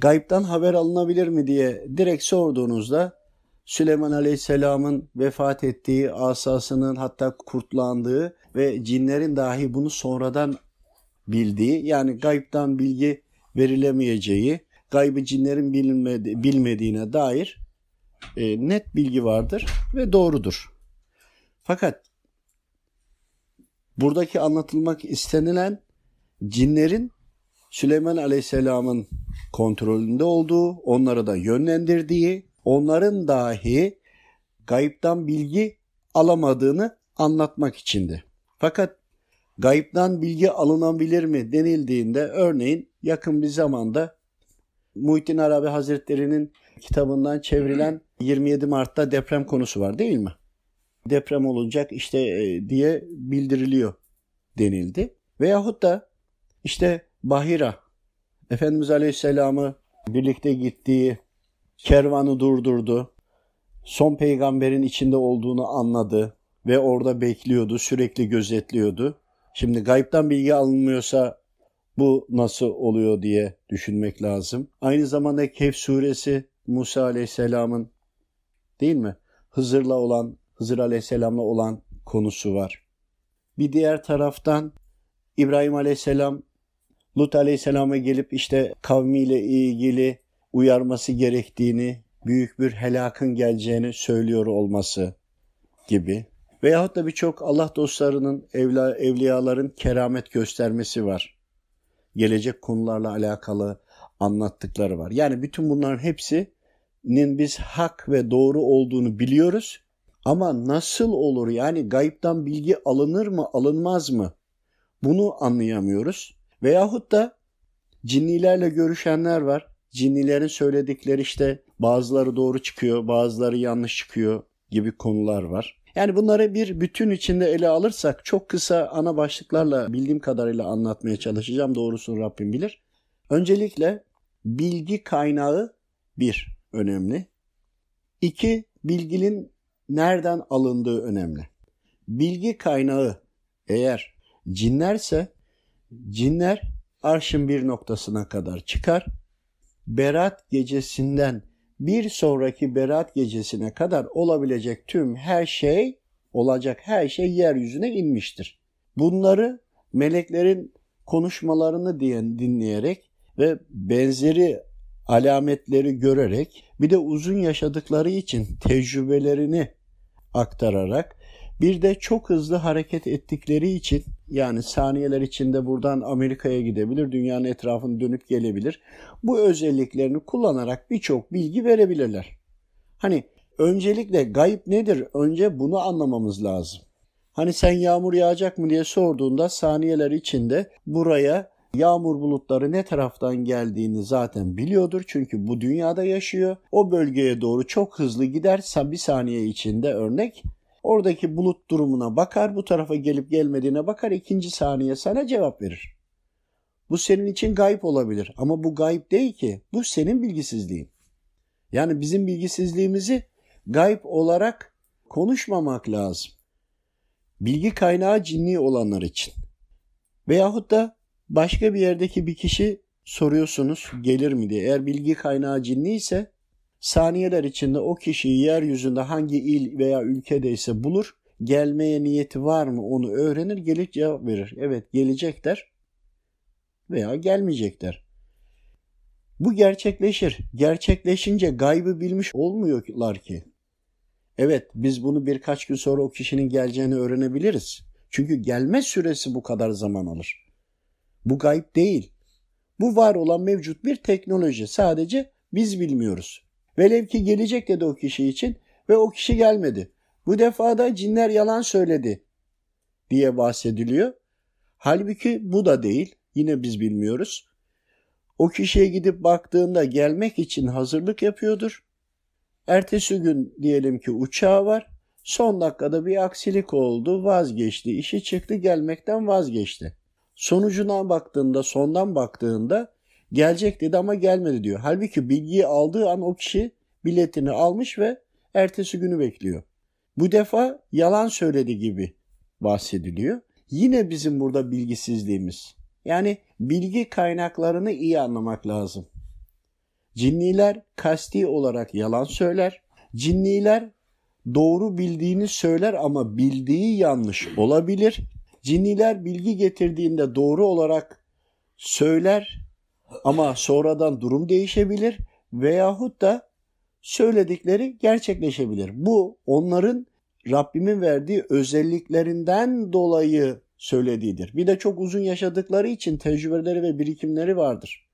Gayiptan haber alınabilir mi diye direkt sorduğunuzda Süleyman Aleyhisselam'ın vefat ettiği, asasının hatta kurtlandığı ve cinlerin dahi bunu sonradan bildiği yani gayiptan bilgi verilemeyeceği, gaybı cinlerin bilinmedi, bilmediğine dair e, net bilgi vardır ve doğrudur. Fakat buradaki anlatılmak istenilen cinlerin Süleyman Aleyhisselam'ın kontrolünde olduğu, onları da yönlendirdiği, onların dahi gayiptan bilgi alamadığını anlatmak içindi. Fakat gayiptan bilgi alınabilir mi denildiğinde örneğin yakın bir zamanda Muhittin Arabi Hazretleri'nin kitabından çevrilen 27 Mart'ta deprem konusu var değil mi? Deprem olacak işte e, diye bildiriliyor denildi. Veyahut da işte Bahira Efendimiz Aleyhisselam'ı birlikte gittiği kervanı durdurdu. Son peygamberin içinde olduğunu anladı ve orada bekliyordu, sürekli gözetliyordu. Şimdi gaybtan bilgi alınmıyorsa bu nasıl oluyor diye düşünmek lazım. Aynı zamanda Kehf suresi Musa Aleyhisselam'ın değil mi? Hızır'la olan, Hızır Aleyhisselam'la olan konusu var. Bir diğer taraftan İbrahim Aleyhisselam Lut Aleyhisselam'a gelip işte kavmiyle ilgili uyarması gerektiğini, büyük bir helakın geleceğini söylüyor olması gibi. Veyahut da birçok Allah dostlarının, evla, evliyaların keramet göstermesi var. Gelecek konularla alakalı anlattıkları var. Yani bütün bunların hepsinin biz hak ve doğru olduğunu biliyoruz. Ama nasıl olur yani gayipten bilgi alınır mı alınmaz mı? Bunu anlayamıyoruz. Veyahut da cinnilerle görüşenler var. Cinnilerin söyledikleri işte bazıları doğru çıkıyor, bazıları yanlış çıkıyor gibi konular var. Yani bunları bir bütün içinde ele alırsak çok kısa ana başlıklarla bildiğim kadarıyla anlatmaya çalışacağım. Doğrusunu Rabbim bilir. Öncelikle bilgi kaynağı bir önemli. İki bilginin nereden alındığı önemli. Bilgi kaynağı eğer cinlerse cinler arşın bir noktasına kadar çıkar. Berat gecesinden bir sonraki berat gecesine kadar olabilecek tüm her şey, olacak her şey yeryüzüne inmiştir. Bunları meleklerin konuşmalarını diyen dinleyerek ve benzeri alametleri görerek bir de uzun yaşadıkları için tecrübelerini aktararak bir de çok hızlı hareket ettikleri için yani saniyeler içinde buradan Amerika'ya gidebilir, dünyanın etrafını dönüp gelebilir. Bu özelliklerini kullanarak birçok bilgi verebilirler. Hani öncelikle gayb nedir? Önce bunu anlamamız lazım. Hani sen yağmur yağacak mı diye sorduğunda saniyeler içinde buraya yağmur bulutları ne taraftan geldiğini zaten biliyordur. Çünkü bu dünyada yaşıyor. O bölgeye doğru çok hızlı giderse bir saniye içinde örnek Oradaki bulut durumuna bakar, bu tarafa gelip gelmediğine bakar, ikinci saniye sana cevap verir. Bu senin için gayip olabilir ama bu gayip değil ki. Bu senin bilgisizliğin. Yani bizim bilgisizliğimizi gayip olarak konuşmamak lazım. Bilgi kaynağı cinni olanlar için. Veyahut da başka bir yerdeki bir kişi soruyorsunuz gelir mi diye. Eğer bilgi kaynağı cinni ise Saniyeler içinde o kişiyi yeryüzünde hangi il veya ülkedeyse bulur, gelmeye niyeti var mı onu öğrenir, gelip cevap verir. Evet gelecekler veya gelmeyecekler. Bu gerçekleşir. Gerçekleşince gaybı bilmiş olmuyorlar ki. Evet biz bunu birkaç gün sonra o kişinin geleceğini öğrenebiliriz. Çünkü gelme süresi bu kadar zaman alır. Bu gayb değil. Bu var olan mevcut bir teknoloji. Sadece biz bilmiyoruz. Velev ki gelecek dedi o kişi için ve o kişi gelmedi. Bu defa da cinler yalan söyledi diye bahsediliyor. Halbuki bu da değil. Yine biz bilmiyoruz. O kişiye gidip baktığında gelmek için hazırlık yapıyordur. Ertesi gün diyelim ki uçağı var. Son dakikada bir aksilik oldu, vazgeçti, işi çıktı, gelmekten vazgeçti. Sonucuna baktığında, sondan baktığında Gelecek dedi ama gelmedi diyor. Halbuki bilgiyi aldığı an o kişi biletini almış ve ertesi günü bekliyor. Bu defa yalan söyledi gibi bahsediliyor. Yine bizim burada bilgisizliğimiz. Yani bilgi kaynaklarını iyi anlamak lazım. Cinniler kasti olarak yalan söyler. Cinniler doğru bildiğini söyler ama bildiği yanlış olabilir. Cinniler bilgi getirdiğinde doğru olarak söyler ama sonradan durum değişebilir veyahut da söyledikleri gerçekleşebilir. Bu onların Rabbimin verdiği özelliklerinden dolayı söylediğidir. Bir de çok uzun yaşadıkları için tecrübeleri ve birikimleri vardır.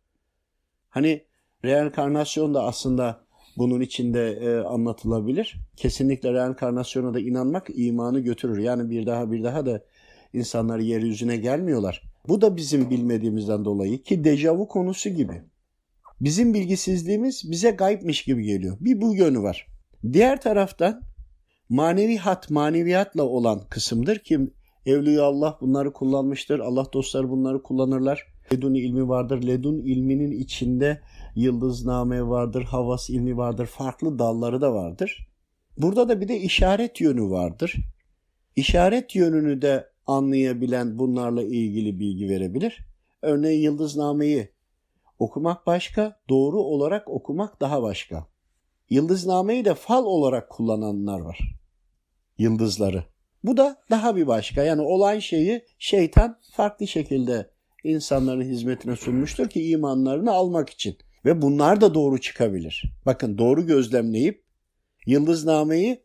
Hani reenkarnasyon da aslında bunun içinde e, anlatılabilir. Kesinlikle reenkarnasyona da inanmak imanı götürür. Yani bir daha bir daha da insanlar yeryüzüne gelmiyorlar. Bu da bizim bilmediğimizden dolayı ki dejavu konusu gibi. Bizim bilgisizliğimiz bize gayipmiş gibi geliyor. Bir bu yönü var. Diğer taraftan manevi hat, maneviyatla olan kısımdır ki Evliya Allah bunları kullanmıştır. Allah dostları bunları kullanırlar. Ledun ilmi vardır. Ledun ilminin içinde yıldızname vardır, havas ilmi vardır. Farklı dalları da vardır. Burada da bir de işaret yönü vardır. İşaret yönünü de anlayabilen bunlarla ilgili bilgi verebilir. Örneğin yıldıznameyi okumak başka, doğru olarak okumak daha başka. Yıldıznameyi de fal olarak kullananlar var. Yıldızları. Bu da daha bir başka. Yani olan şeyi şeytan farklı şekilde insanların hizmetine sunmuştur ki imanlarını almak için. Ve bunlar da doğru çıkabilir. Bakın doğru gözlemleyip yıldıznameyi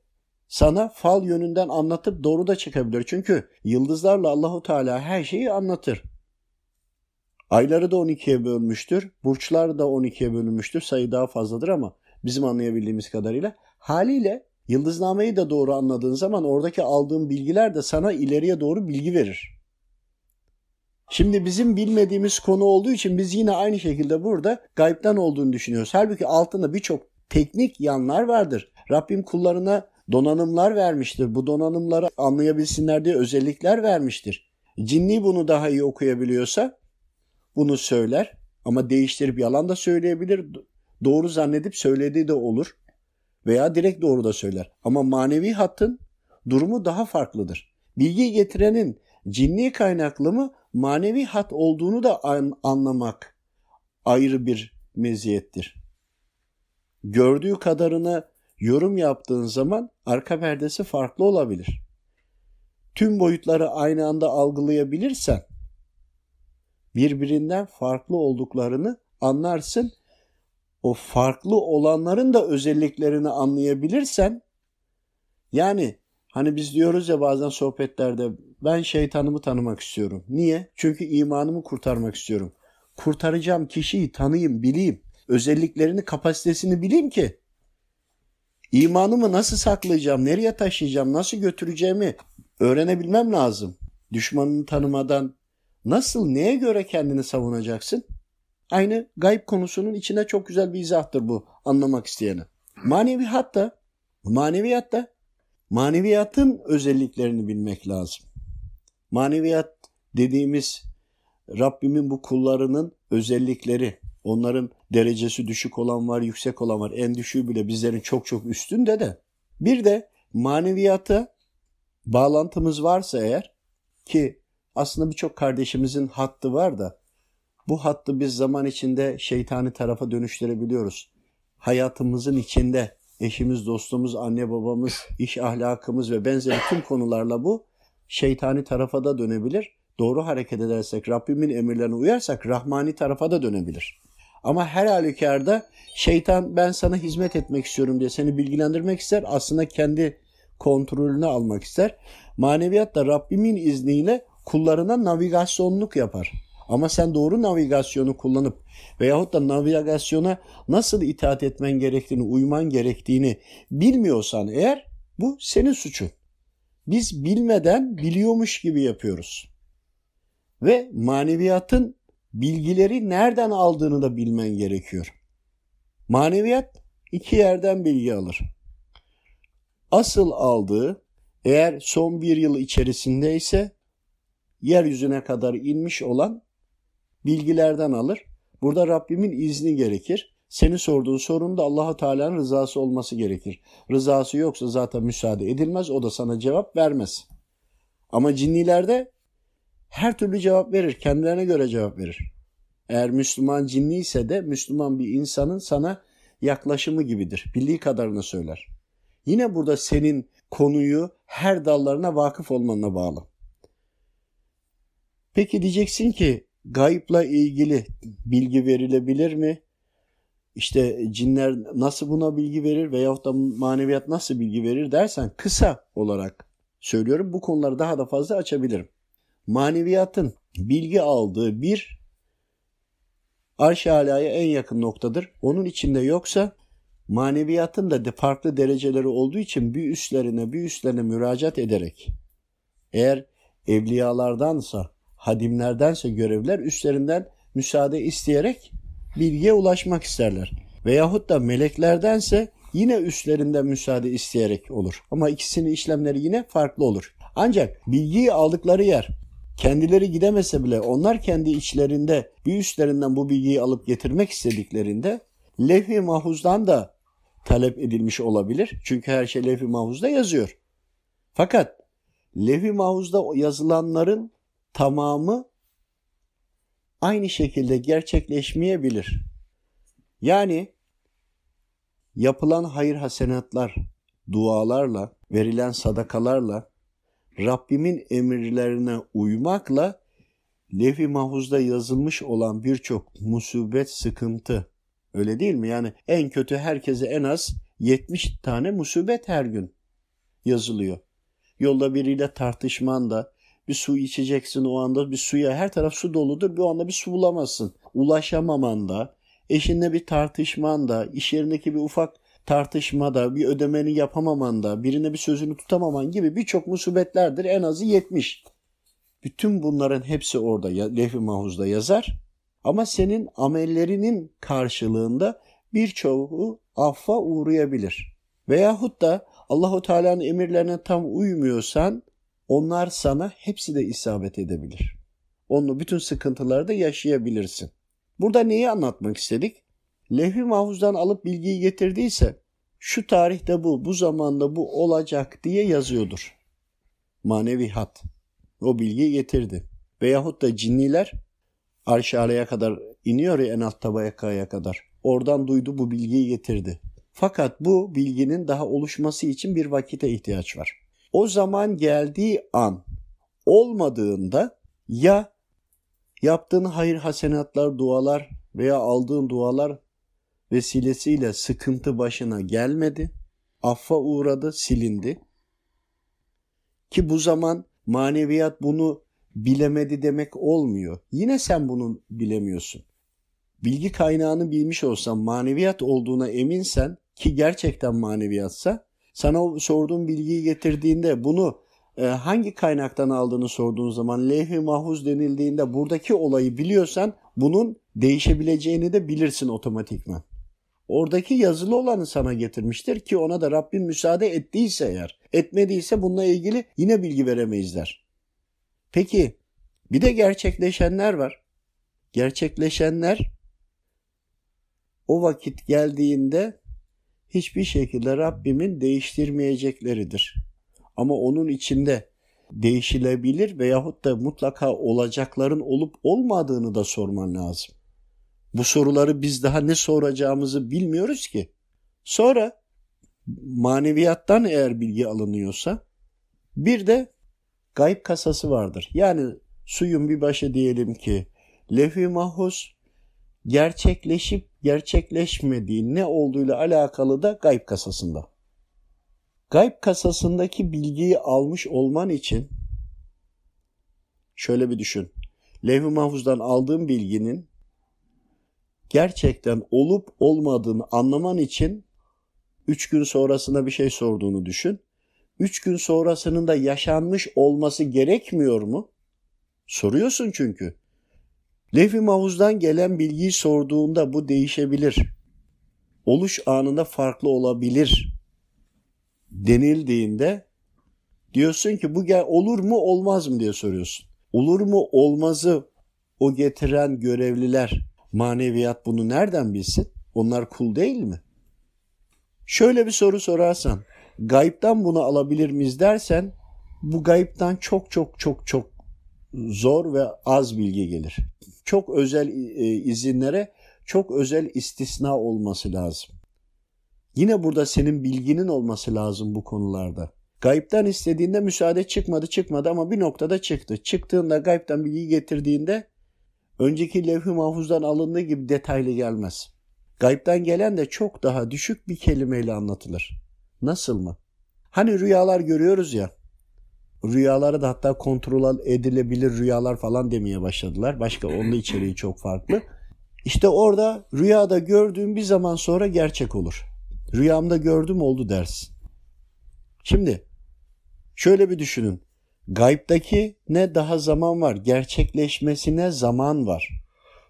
sana fal yönünden anlatıp doğru da çıkabilir. Çünkü yıldızlarla Allahu Teala her şeyi anlatır. Ayları da 12'ye bölmüştür. Burçlar da 12'ye bölünmüştür. Sayı daha fazladır ama bizim anlayabildiğimiz kadarıyla. Haliyle yıldıznameyi de doğru anladığın zaman oradaki aldığın bilgiler de sana ileriye doğru bilgi verir. Şimdi bizim bilmediğimiz konu olduğu için biz yine aynı şekilde burada gaybden olduğunu düşünüyoruz. Halbuki altında birçok teknik yanlar vardır. Rabbim kullarına donanımlar vermiştir. Bu donanımları anlayabilsinler diye özellikler vermiştir. Cinni bunu daha iyi okuyabiliyorsa bunu söyler ama değiştirip yalan da söyleyebilir. Doğru zannedip söylediği de olur veya direkt doğru da söyler. Ama manevi hattın durumu daha farklıdır. Bilgi getirenin cinni kaynaklı mı manevi hat olduğunu da anlamak ayrı bir meziyettir. Gördüğü kadarına yorum yaptığın zaman arka perdesi farklı olabilir. Tüm boyutları aynı anda algılayabilirsen birbirinden farklı olduklarını anlarsın. O farklı olanların da özelliklerini anlayabilirsen yani hani biz diyoruz ya bazen sohbetlerde ben şeytanımı tanımak istiyorum. Niye? Çünkü imanımı kurtarmak istiyorum. Kurtaracağım kişiyi tanıyayım, bileyim. Özelliklerini, kapasitesini bileyim ki imanımı nasıl saklayacağım, nereye taşıyacağım, nasıl götüreceğimi öğrenebilmem lazım. Düşmanını tanımadan nasıl, neye göre kendini savunacaksın? Aynı gayb konusunun içine çok güzel bir izahtır bu anlamak isteyene. Manevi hatta, maneviyatta maneviyatın özelliklerini bilmek lazım. Maneviyat dediğimiz Rabbimin bu kullarının özellikleri, onların derecesi düşük olan var, yüksek olan var. En düşüğü bile bizlerin çok çok üstünde de. Bir de maneviyata bağlantımız varsa eğer ki aslında birçok kardeşimizin hattı var da bu hattı biz zaman içinde şeytani tarafa dönüştürebiliyoruz. Hayatımızın içinde eşimiz, dostumuz, anne babamız, iş ahlakımız ve benzeri tüm konularla bu şeytani tarafa da dönebilir. Doğru hareket edersek, Rabbimin emirlerine uyarsak rahmani tarafa da dönebilir. Ama her halükarda şeytan ben sana hizmet etmek istiyorum diye seni bilgilendirmek ister. Aslında kendi kontrolünü almak ister. Maneviyat da Rabbimin izniyle kullarına navigasyonluk yapar. Ama sen doğru navigasyonu kullanıp veyahut da navigasyona nasıl itaat etmen gerektiğini, uyman gerektiğini bilmiyorsan eğer bu senin suçun. Biz bilmeden biliyormuş gibi yapıyoruz. Ve maneviyatın bilgileri nereden aldığını da bilmen gerekiyor. Maneviyat iki yerden bilgi alır. Asıl aldığı eğer son bir yıl içerisindeyse yeryüzüne kadar inmiş olan bilgilerden alır. Burada Rabbimin izni gerekir. Seni sorduğun sorun da Allahu Teala'nın rızası olması gerekir. Rızası yoksa zaten müsaade edilmez. O da sana cevap vermez. Ama cinnilerde her türlü cevap verir. Kendilerine göre cevap verir. Eğer Müslüman cinliyse de Müslüman bir insanın sana yaklaşımı gibidir. Bildiği kadarını söyler. Yine burada senin konuyu her dallarına vakıf olmanına bağlı. Peki diyeceksin ki gayipla ilgili bilgi verilebilir mi? İşte cinler nasıl buna bilgi verir veyahut da maneviyat nasıl bilgi verir dersen kısa olarak söylüyorum. Bu konuları daha da fazla açabilirim. Maneviyatın bilgi aldığı bir arş-ı alaya en yakın noktadır. Onun içinde yoksa maneviyatın da farklı dereceleri olduğu için bir üstlerine bir üstlerine müracaat ederek eğer evliyalardansa, hadimlerdense görevler üstlerinden müsaade isteyerek bilgiye ulaşmak isterler. Veyahut da meleklerdense yine üstlerinden müsaade isteyerek olur. Ama ikisinin işlemleri yine farklı olur. Ancak bilgiyi aldıkları yer kendileri gidemese bile onlar kendi içlerinde bir üstlerinden bu bilgiyi alıp getirmek istediklerinde levh-i mahfuzdan da talep edilmiş olabilir. Çünkü her şey levh-i mahfuzda yazıyor. Fakat levh-i mahfuzda yazılanların tamamı aynı şekilde gerçekleşmeyebilir. Yani yapılan hayır hasenatlar, dualarla, verilen sadakalarla, Rabbimin emirlerine uymakla levh-i mahfuzda yazılmış olan birçok musibet, sıkıntı, öyle değil mi? Yani en kötü herkese en az 70 tane musibet her gün yazılıyor. Yolda biriyle tartışman da, bir su içeceksin o anda bir suya her taraf su doludur bir anda bir su bulamazsın. Ulaşamaman da, eşinle bir tartışman da, iş yerindeki bir ufak tartışmada, bir ödemeni yapamaman da, birine bir sözünü tutamaman gibi birçok musibetlerdir en azı 70. Bütün bunların hepsi orada levh-i mahfuzda yazar. Ama senin amellerinin karşılığında birçoğu affa uğrayabilir. Veyahut da Allahu Teala'nın emirlerine tam uymuyorsan onlar sana hepsi de isabet edebilir. Onu bütün sıkıntıları da yaşayabilirsin. Burada neyi anlatmak istedik? Levh-i mahfuzdan alıp bilgiyi getirdiyse şu tarihte bu, bu zamanda bu olacak diye yazıyordur. Manevi hat. O bilgiyi getirdi. Veyahut da cinniler arş kadar iniyor ya en alt tabakaya kadar. Oradan duydu bu bilgiyi getirdi. Fakat bu bilginin daha oluşması için bir vakite ihtiyaç var. O zaman geldiği an olmadığında ya yaptığın hayır hasenatlar, dualar veya aldığın dualar vesilesiyle sıkıntı başına gelmedi. Affa uğradı, silindi. Ki bu zaman maneviyat bunu bilemedi demek olmuyor. Yine sen bunu bilemiyorsun. Bilgi kaynağını bilmiş olsan, maneviyat olduğuna eminsen ki gerçekten maneviyatsa sana sorduğun bilgiyi getirdiğinde bunu e, hangi kaynaktan aldığını sorduğun zaman levh-i mahfuz denildiğinde buradaki olayı biliyorsan bunun değişebileceğini de bilirsin otomatikman. Oradaki yazılı olanı sana getirmiştir ki ona da Rabbim müsaade ettiyse eğer. Etmediyse bununla ilgili yine bilgi veremeyizler. Peki bir de gerçekleşenler var. Gerçekleşenler o vakit geldiğinde hiçbir şekilde Rabbimin değiştirmeyecekleridir. Ama onun içinde değişilebilir veyahut da mutlaka olacakların olup olmadığını da sorman lazım. Bu soruları biz daha ne soracağımızı bilmiyoruz ki. Sonra maneviyattan eğer bilgi alınıyorsa bir de gayb kasası vardır. Yani suyun bir başı diyelim ki levh-i mahfuz gerçekleşip gerçekleşmediği ne olduğuyla alakalı da gayb kasasında. Gayb kasasındaki bilgiyi almış olman için şöyle bir düşün. Levh-i Mahfuz'dan aldığın bilginin gerçekten olup olmadığını anlaman için 3 gün sonrasında bir şey sorduğunu düşün. 3 gün sonrasının da yaşanmış olması gerekmiyor mu? Soruyorsun çünkü. Levh-i gelen bilgiyi sorduğunda bu değişebilir. Oluş anında farklı olabilir denildiğinde diyorsun ki bu gel olur mu olmaz mı diye soruyorsun. Olur mu olmazı o getiren görevliler maneviyat bunu nereden bilsin? Onlar kul değil mi? Şöyle bir soru sorarsan gayipten bunu alabilir miyiz dersen bu gayipten çok çok çok çok zor ve az bilgi gelir. Çok özel e, izinlere çok özel istisna olması lazım. Yine burada senin bilginin olması lazım bu konularda. Gayipten istediğinde müsaade çıkmadı çıkmadı ama bir noktada çıktı. Çıktığında gayipten bilgi getirdiğinde önceki levh-i mahfuzdan alındığı gibi detaylı gelmez. Gayipten gelen de çok daha düşük bir kelimeyle anlatılır. Nasıl mı? Hani rüyalar görüyoruz ya. Rüyaları da hatta kontrol edilebilir rüyalar falan demeye başladılar. Başka onun içeriği çok farklı. İşte orada rüyada gördüğüm bir zaman sonra gerçek olur. Rüyamda gördüm oldu dersin. Şimdi şöyle bir düşünün. Gaybdaki ne daha zaman var, gerçekleşmesine zaman var.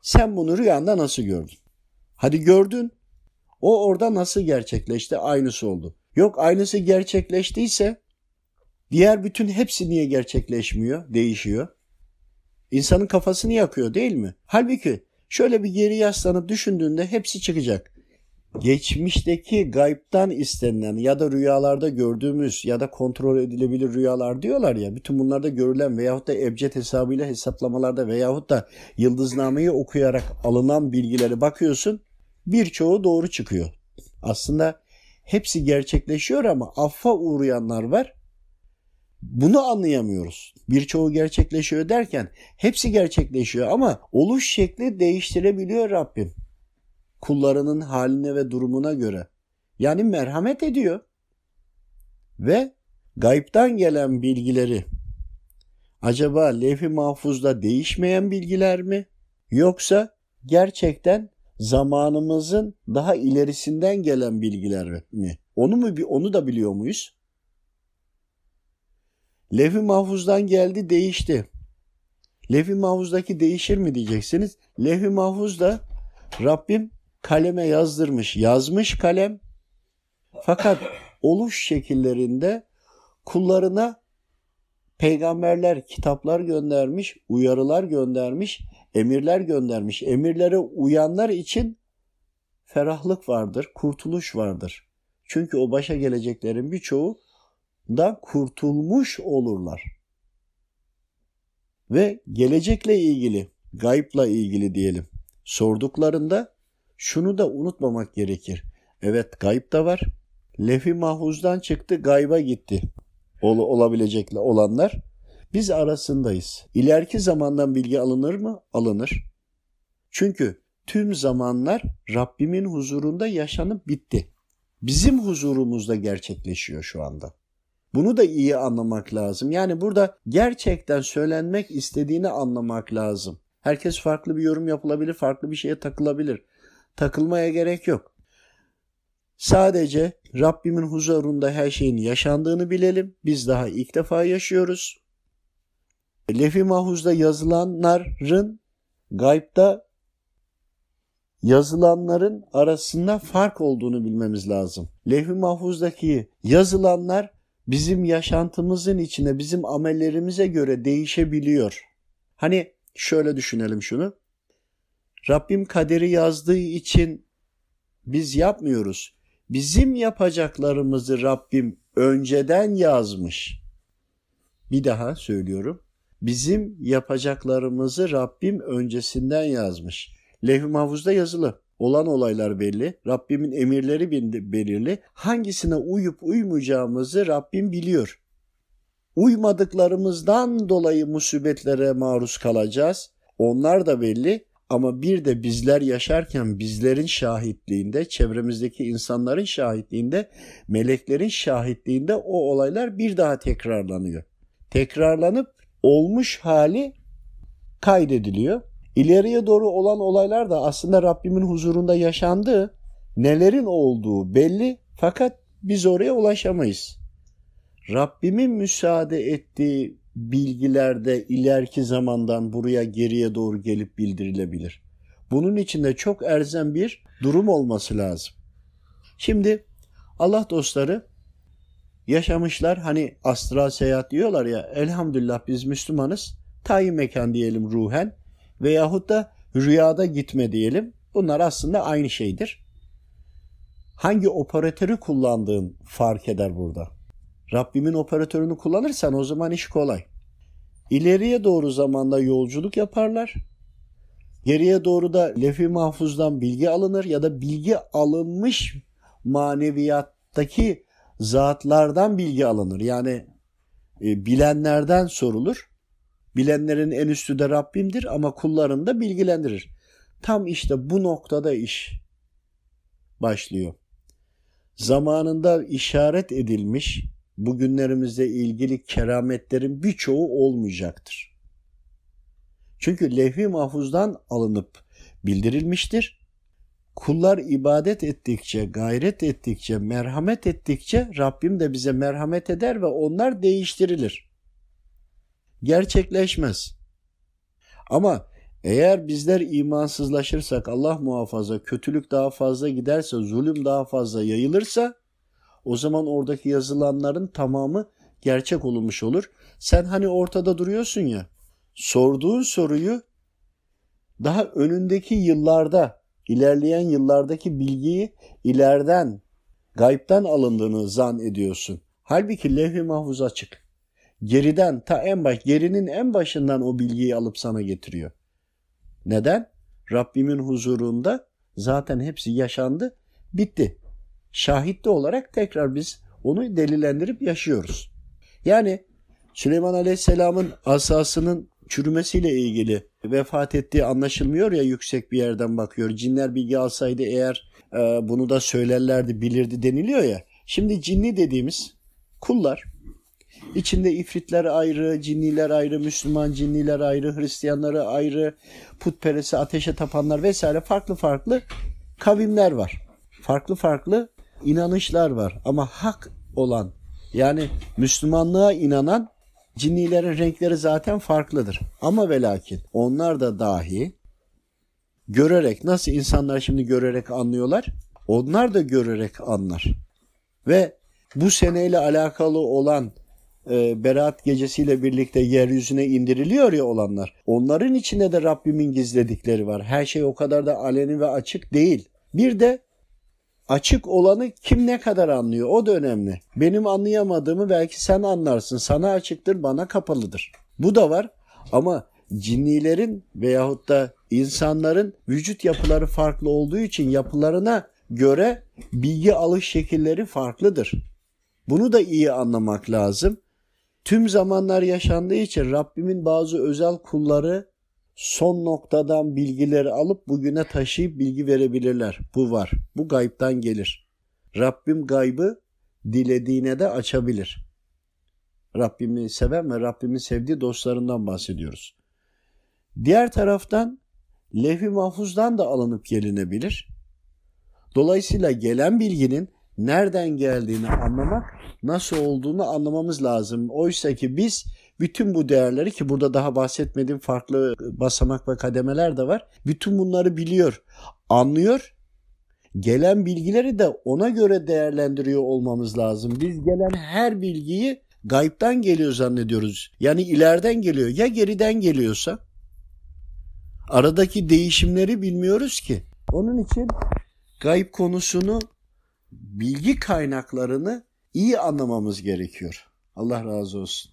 Sen bunu rüyanda nasıl gördün? Hadi gördün. O orada nasıl gerçekleşti? Aynısı oldu. Yok aynısı gerçekleştiyse diğer bütün hepsi niye gerçekleşmiyor, değişiyor? İnsanın kafasını yakıyor değil mi? Halbuki şöyle bir geri yaslanıp düşündüğünde hepsi çıkacak geçmişteki gaybtan istenilen ya da rüyalarda gördüğümüz ya da kontrol edilebilir rüyalar diyorlar ya bütün bunlarda görülen veyahut da ebced hesabıyla hesaplamalarda veyahut da yıldıznameyi okuyarak alınan bilgileri bakıyorsun birçoğu doğru çıkıyor. Aslında hepsi gerçekleşiyor ama affa uğrayanlar var. Bunu anlayamıyoruz. Birçoğu gerçekleşiyor derken hepsi gerçekleşiyor ama oluş şekli değiştirebiliyor Rabbim kullarının haline ve durumuna göre. Yani merhamet ediyor. Ve gayipten gelen bilgileri acaba levh-i mahfuzda değişmeyen bilgiler mi? Yoksa gerçekten zamanımızın daha ilerisinden gelen bilgiler mi? Onu mu onu da biliyor muyuz? Levh-i mahfuzdan geldi değişti. Levh-i mahfuzdaki değişir mi diyeceksiniz. Levh-i mahfuzda Rabbim kaleme yazdırmış, yazmış kalem. Fakat oluş şekillerinde kullarına peygamberler kitaplar göndermiş, uyarılar göndermiş, emirler göndermiş. Emirlere uyanlar için ferahlık vardır, kurtuluş vardır. Çünkü o başa geleceklerin birçoğu da kurtulmuş olurlar. Ve gelecekle ilgili, gayipla ilgili diyelim sorduklarında şunu da unutmamak gerekir. Evet gayb da var. Lefi mahfuzdan çıktı gayba gitti. Ol, olabilecek olanlar. Biz arasındayız. İleriki zamandan bilgi alınır mı? Alınır. Çünkü tüm zamanlar Rabbimin huzurunda yaşanıp bitti. Bizim huzurumuzda gerçekleşiyor şu anda. Bunu da iyi anlamak lazım. Yani burada gerçekten söylenmek istediğini anlamak lazım. Herkes farklı bir yorum yapılabilir, farklı bir şeye takılabilir takılmaya gerek yok. Sadece Rabbimin huzurunda her şeyin yaşandığını bilelim. Biz daha ilk defa yaşıyoruz. Lefi mahuzda yazılanların gaybda yazılanların arasında fark olduğunu bilmemiz lazım. Levh-i mahfuzdaki yazılanlar bizim yaşantımızın içine, bizim amellerimize göre değişebiliyor. Hani şöyle düşünelim şunu. Rabbim kaderi yazdığı için biz yapmıyoruz. Bizim yapacaklarımızı Rabbim önceden yazmış. Bir daha söylüyorum. Bizim yapacaklarımızı Rabbim öncesinden yazmış. Levh-i Mahfuz'da yazılı. Olan olaylar belli. Rabbimin emirleri belirli. Hangisine uyup uymayacağımızı Rabbim biliyor. Uymadıklarımızdan dolayı musibetlere maruz kalacağız. Onlar da belli. Ama bir de bizler yaşarken bizlerin şahitliğinde, çevremizdeki insanların şahitliğinde, meleklerin şahitliğinde o olaylar bir daha tekrarlanıyor. Tekrarlanıp olmuş hali kaydediliyor. İleriye doğru olan olaylar da aslında Rabbimin huzurunda yaşandığı, nelerin olduğu belli fakat biz oraya ulaşamayız. Rabbimin müsaade ettiği bilgilerde ileriki zamandan buraya geriye doğru gelip bildirilebilir. Bunun için de çok erzen bir durum olması lazım. Şimdi Allah dostları yaşamışlar hani astral seyahat diyorlar ya elhamdülillah biz Müslümanız tayin mekan diyelim ruhen veyahut da rüyada gitme diyelim. Bunlar aslında aynı şeydir. Hangi operatörü kullandığın fark eder burada. Rabbimin operatörünü kullanırsan o zaman iş kolay. İleriye doğru zamanda yolculuk yaparlar. Geriye doğru da lefi mahfuzdan bilgi alınır ya da bilgi alınmış maneviyattaki zatlardan bilgi alınır. Yani e, bilenlerden sorulur. Bilenlerin en üstü de Rabbimdir ama kullarını da bilgilendirir. Tam işte bu noktada iş başlıyor. Zamanında işaret edilmiş bugünlerimizde ilgili kerametlerin birçoğu olmayacaktır. Çünkü lehvi mahfuzdan alınıp bildirilmiştir. Kullar ibadet ettikçe, gayret ettikçe, merhamet ettikçe Rabbim de bize merhamet eder ve onlar değiştirilir. Gerçekleşmez. Ama eğer bizler imansızlaşırsak Allah muhafaza kötülük daha fazla giderse, zulüm daha fazla yayılırsa o zaman oradaki yazılanların tamamı gerçek olmuş olur. Sen hani ortada duruyorsun ya. Sorduğun soruyu daha önündeki yıllarda, ilerleyen yıllardaki bilgiyi ileriden, gaybden alındığını zan ediyorsun. Halbuki levh-i mahfuz açık. Geriden ta en baş, gerinin en başından o bilgiyi alıp sana getiriyor. Neden? Rabbimin huzurunda zaten hepsi yaşandı, bitti. Şahitli olarak tekrar biz onu delillendirip yaşıyoruz. Yani Süleyman Aleyhisselam'ın asasının çürümesiyle ilgili vefat ettiği anlaşılmıyor ya yüksek bir yerden bakıyor. Cinler bilgi alsaydı eğer e, bunu da söylerlerdi bilirdi deniliyor ya. Şimdi cinni dediğimiz kullar İçinde ifritler ayrı, cinniler ayrı, Müslüman cinniler ayrı, Hristiyanları ayrı, putperesi, ateşe tapanlar vesaire farklı farklı kavimler var. Farklı farklı inanışlar var ama hak olan yani Müslümanlığa inanan cinnilerin renkleri zaten farklıdır. Ama ve lakin onlar da dahi görerek nasıl insanlar şimdi görerek anlıyorlar? Onlar da görerek anlar. Ve bu seneyle alakalı olan e, Berat gecesiyle birlikte yeryüzüne indiriliyor ya olanlar. Onların içinde de Rabbimin gizledikleri var. Her şey o kadar da aleni ve açık değil. Bir de açık olanı kim ne kadar anlıyor o da önemli. Benim anlayamadığımı belki sen anlarsın. Sana açıktır bana kapalıdır. Bu da var ama cinnilerin veyahut da insanların vücut yapıları farklı olduğu için yapılarına göre bilgi alış şekilleri farklıdır. Bunu da iyi anlamak lazım. Tüm zamanlar yaşandığı için Rabbimin bazı özel kulları son noktadan bilgileri alıp bugüne taşıyıp bilgi verebilirler. Bu var. Bu gaybtan gelir. Rabbim gaybı dilediğine de açabilir. Rabbimi seven ve Rabbimin sevdiği dostlarından bahsediyoruz. Diğer taraftan levh-i mahfuzdan da alınıp gelinebilir. Dolayısıyla gelen bilginin nereden geldiğini anlamak, nasıl olduğunu anlamamız lazım. Oysa ki biz bütün bu değerleri ki burada daha bahsetmediğim farklı basamak ve kademeler de var. Bütün bunları biliyor, anlıyor. Gelen bilgileri de ona göre değerlendiriyor olmamız lazım. Biz gelen her bilgiyi gaybtan geliyor zannediyoruz. Yani ileriden geliyor. Ya geriden geliyorsa? Aradaki değişimleri bilmiyoruz ki. Onun için gayb konusunu bilgi kaynaklarını iyi anlamamız gerekiyor. Allah razı olsun.